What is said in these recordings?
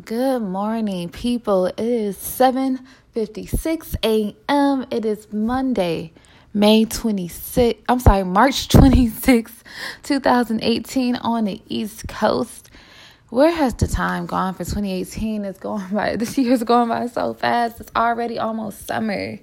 Good morning, people. It is 7:56 a.m. It is Monday, May 26. I'm sorry, March 26, 2018 on the East Coast. Where has the time gone for 2018? It's going by this year's going by so fast. It's already almost summer.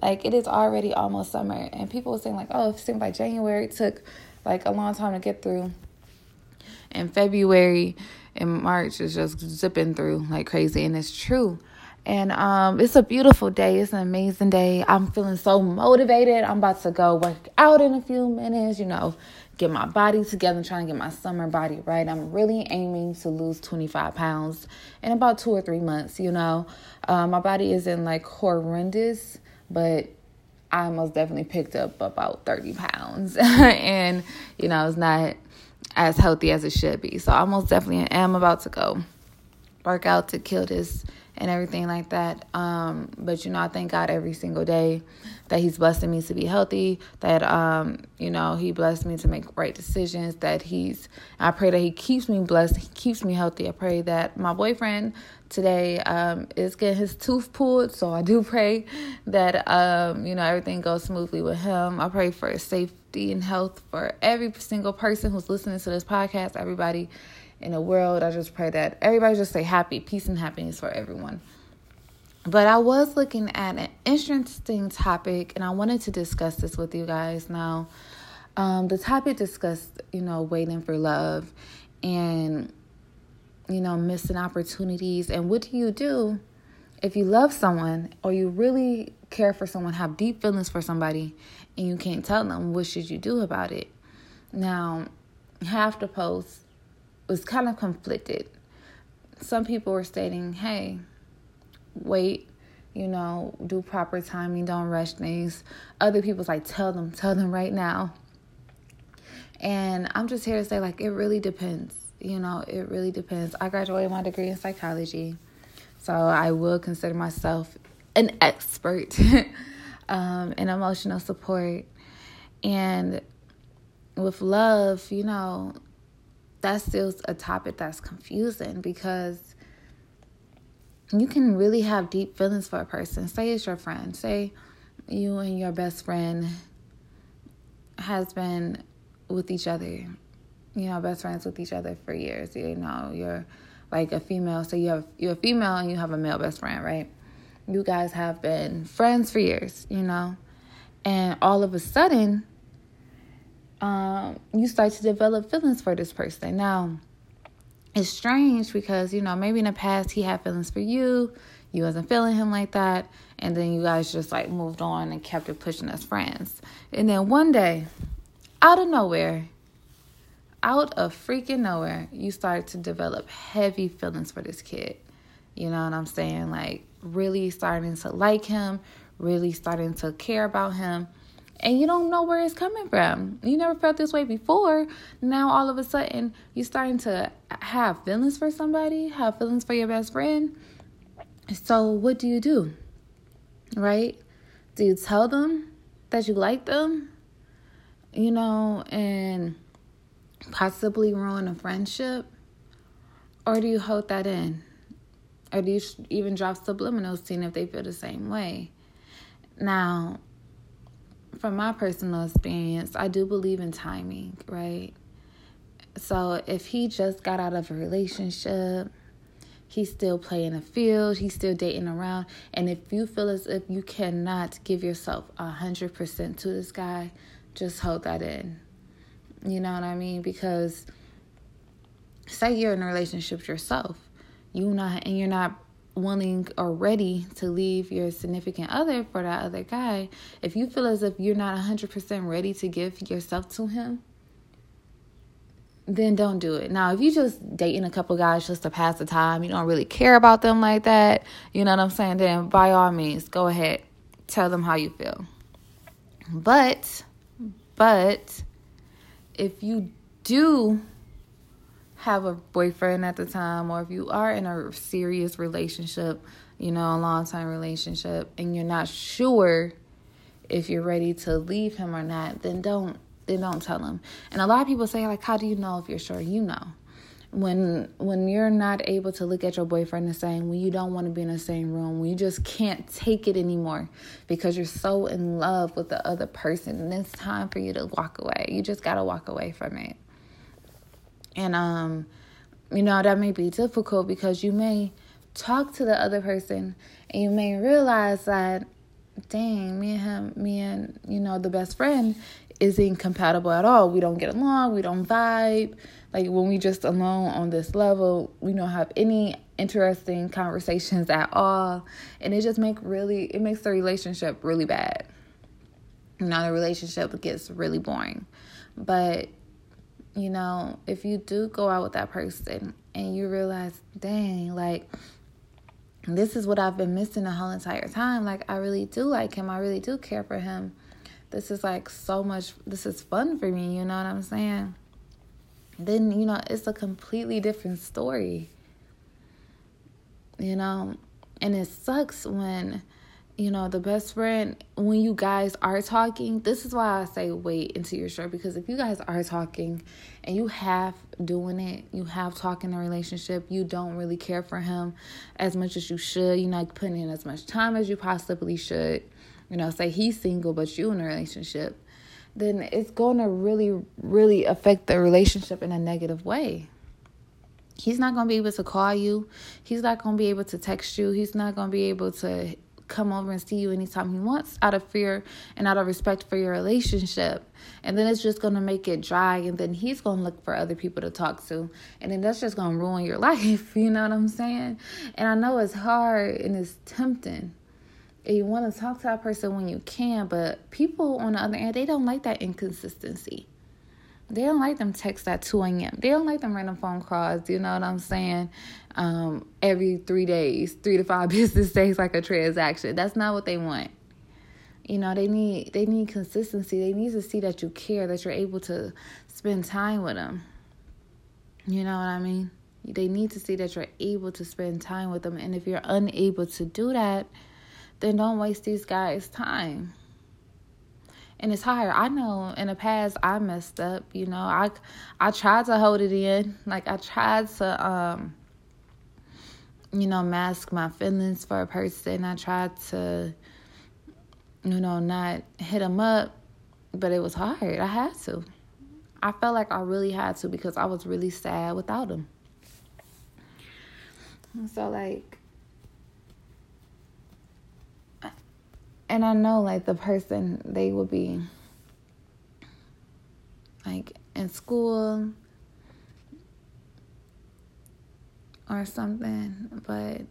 Like it is already almost summer. And people were saying like, "Oh, it seems like January took like a long time to get through." And February and March is just zipping through like crazy, and it's true. And um, it's a beautiful day. It's an amazing day. I'm feeling so motivated. I'm about to go work out in a few minutes. You know, get my body together. Trying to get my summer body right. I'm really aiming to lose 25 pounds in about two or three months. You know, uh, my body isn't like horrendous, but I most definitely picked up about 30 pounds, and you know, it's not as healthy as it should be. So I most definitely am about to go work out to kill this and everything like that. Um, but you know, I thank God every single day that He's blessing me to be healthy. That um, you know, He blessed me to make right decisions. That He's, I pray that He keeps me blessed. He keeps me healthy. I pray that my boyfriend today um, is getting his tooth pulled. So I do pray that um, you know everything goes smoothly with him. I pray for safety and health for every single person who's listening to this podcast. Everybody in the world. I just pray that everybody just say happy, peace, and happiness for everyone. But I was looking at an interesting topic, and I wanted to discuss this with you guys. Now, um, the topic discussed, you know, waiting for love and, you know, missing opportunities. And what do you do if you love someone or you really care for someone, have deep feelings for somebody, and you can't tell them? What should you do about it? Now, half the post was kind of conflicted. Some people were stating, hey, wait, you know, do proper timing, don't rush things. Other people's like, tell them, tell them right now. And I'm just here to say, like, it really depends. You know, it really depends. I graduated my degree in psychology, so I will consider myself an expert um, in emotional support. And with love, you know, that's still a topic that's confusing because you can really have deep feelings for a person. Say it's your friend. Say you and your best friend has been with each other. You know, best friends with each other for years. You know, you're like a female. So you have you're a female and you have a male best friend, right? You guys have been friends for years, you know, and all of a sudden um, you start to develop feelings for this person. Now, it's strange because, you know, maybe in the past he had feelings for you, you wasn't feeling him like that, and then you guys just like moved on and kept it pushing as friends. And then one day, out of nowhere, out of freaking nowhere, you start to develop heavy feelings for this kid. You know what I'm saying? Like, really starting to like him, really starting to care about him and you don't know where it's coming from. You never felt this way before. Now all of a sudden you're starting to have feelings for somebody, have feelings for your best friend. So what do you do? Right? Do you tell them that you like them? You know, and possibly ruin a friendship? Or do you hold that in? Or do you even drop subliminals seeing if they feel the same way? Now, from my personal experience, I do believe in timing, right? So if he just got out of a relationship, he's still playing a field, he's still dating around, and if you feel as if you cannot give yourself a hundred percent to this guy, just hold that in. You know what I mean? Because say you're in a relationship yourself, you not and you're not willing or ready to leave your significant other for that other guy, if you feel as if you're not 100% ready to give yourself to him, then don't do it. Now, if you just dating a couple guys just to pass the time, you don't really care about them like that, you know what I'm saying? Then by all means, go ahead. Tell them how you feel. But but if you do have a boyfriend at the time or if you are in a serious relationship, you know, a long time relationship and you're not sure if you're ready to leave him or not, then don't then don't tell him. And a lot of people say like how do you know if you're sure? You know. when when you're not able to look at your boyfriend the same when you don't want to be in the same room when you just can't take it anymore because you're so in love with the other person and it's time for you to walk away you just got to walk away from it and um you know that may be difficult because you may talk to the other person and you may realize that dang me and him me and you know the best friend is incompatible at all we don't get along we don't vibe like when we just alone on this level, we don't have any interesting conversations at all. And it just make really it makes the relationship really bad. Now the relationship gets really boring. But you know, if you do go out with that person and you realize, dang, like this is what I've been missing the whole entire time. Like I really do like him. I really do care for him. This is like so much this is fun for me, you know what I'm saying? then you know it's a completely different story you know and it sucks when you know the best friend when you guys are talking this is why i say wait until you're sure because if you guys are talking and you have doing it you have talking in a relationship you don't really care for him as much as you should you're not putting in as much time as you possibly should you know say he's single but you in a relationship then it's going to really, really affect the relationship in a negative way. He's not going to be able to call you. He's not going to be able to text you. He's not going to be able to come over and see you anytime he wants out of fear and out of respect for your relationship. And then it's just going to make it dry. And then he's going to look for other people to talk to. And then that's just going to ruin your life. You know what I'm saying? And I know it's hard and it's tempting and you want to talk to that person when you can, but people on the other end, they don't like that inconsistency. They don't like them texts at 2 a.m. They don't like them random phone calls, you know what I'm saying? Um, every three days, three to five business days, like a transaction. That's not what they want. You know, they need they need consistency. They need to see that you care, that you're able to spend time with them. You know what I mean? They need to see that you're able to spend time with them. And if you're unable to do that, then don't waste these guys' time. And it's hard. I know in the past I messed up, you know. I I tried to hold it in. Like I tried to um you know, mask my feelings for a person. I tried to you know, not hit them up, but it was hard. I had to. I felt like I really had to because I was really sad without him. So like and I know like the person they would be like in school or something, but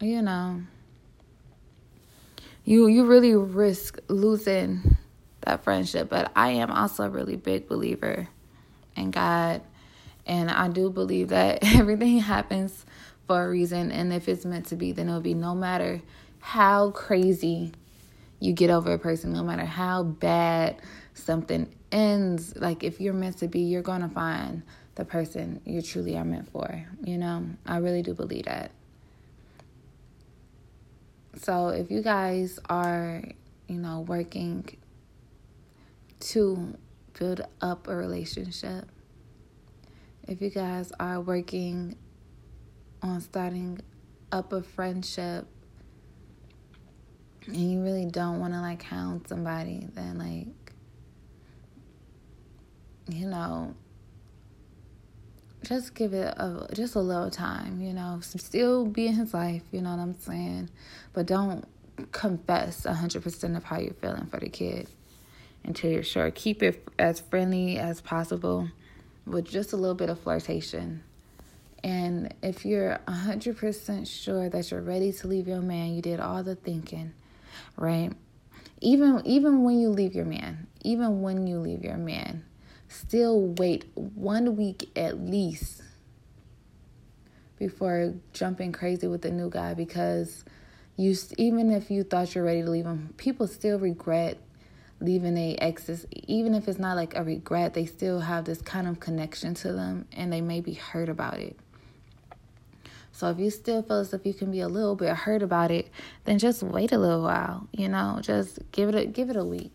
you know, you you really risk losing that friendship. But I am also a really big believer in God, and I do believe that everything happens for a reason. And if it's meant to be, then it'll be no matter how crazy you get over a person, no matter how bad something ends. Like if you're meant to be, you're going to find the person you truly are meant for. You know, I really do believe that. So if you guys are, you know, working to build up a relationship, if you guys are working on starting up a friendship and you really don't want to like hound somebody, then like, you know, just give it a just a little time, you know. Still be in his life, you know what I'm saying, but don't confess a hundred percent of how you're feeling for the kid until you're sure. Keep it as friendly as possible, with just a little bit of flirtation. And if you're 100% sure that you're ready to leave your man, you did all the thinking, right? Even even when you leave your man, even when you leave your man, still wait 1 week at least before jumping crazy with the new guy because you even if you thought you're ready to leave him, people still regret leaving a exes even if it's not like a regret they still have this kind of connection to them and they may be hurt about it so if you still feel as if you can be a little bit hurt about it, then just wait a little while, you know, just give it a give it a week.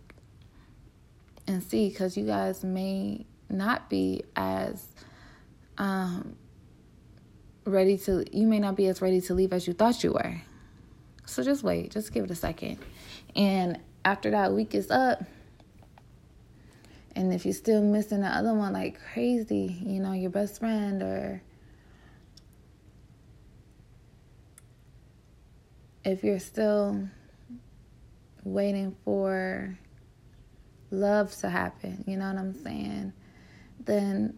and see because you guys may not be as um, ready to, you may not be as ready to leave as you thought you were. So just wait, just give it a second. And after that week is up, and if you're still missing the other one like crazy, you know, your best friend or if you're still waiting for love to happen, you know what I'm saying? Then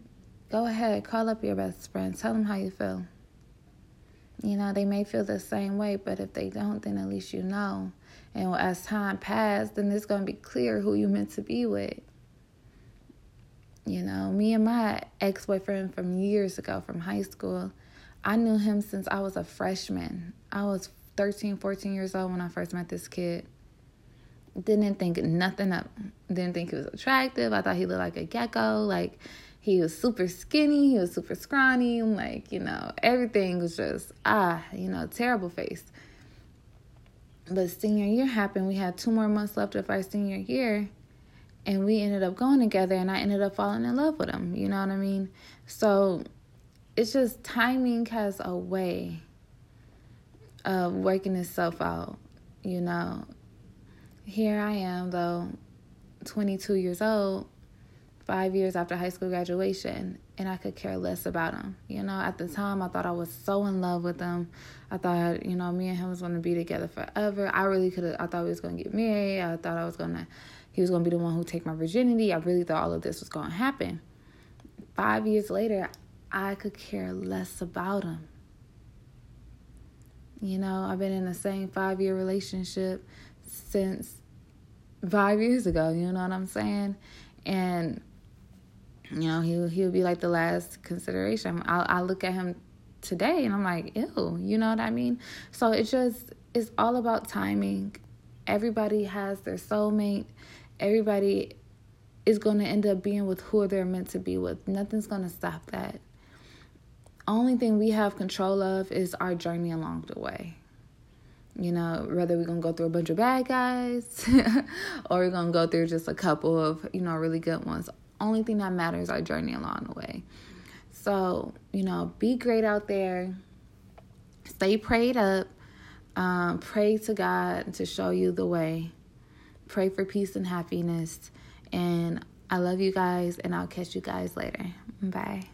go ahead, call up your best friend, tell them how you feel. You know, they may feel the same way, but if they don't, then at least you know. And as time passes, then it's going to be clear who you meant to be with. You know, me and my ex boyfriend from years ago, from high school, I knew him since I was a freshman. I was 13, 14 years old when I first met this kid. Didn't think nothing of Didn't think he was attractive. I thought he looked like a gecko. Like, he was super skinny. He was super scrawny. Like, you know, everything was just, ah, you know, terrible face. But senior year happened. We had two more months left of our senior year and we ended up going together and I ended up falling in love with him. You know what I mean? So it's just timing has a way of working itself out, you know. Here I am though, 22 years old, 5 years after high school graduation, and I could care less about him. You know, at the time I thought I was so in love with him. I thought, you know, me and him was going to be together forever. I really could have I thought we was going to get married. I thought I was going to he was going to be the one who take my virginity. I really thought all of this was going to happen. Five years later, I could care less about him. You know, I've been in the same five year relationship since five years ago. You know what I'm saying? And you know, he he'll be like the last consideration. I I look at him today and I'm like, ew. You know what I mean? So it just it's all about timing. Everybody has their soulmate everybody is going to end up being with who they're meant to be with. Nothing's going to stop that. Only thing we have control of is our journey along the way. You know, whether we're to go through a bunch of bad guys or we're to go through just a couple of, you know, really good ones. Only thing that matters is our journey along the way. So, you know, be great out there. Stay prayed up. Um, pray to God to show you the way. Pray for peace and happiness. And I love you guys, and I'll catch you guys later. Bye.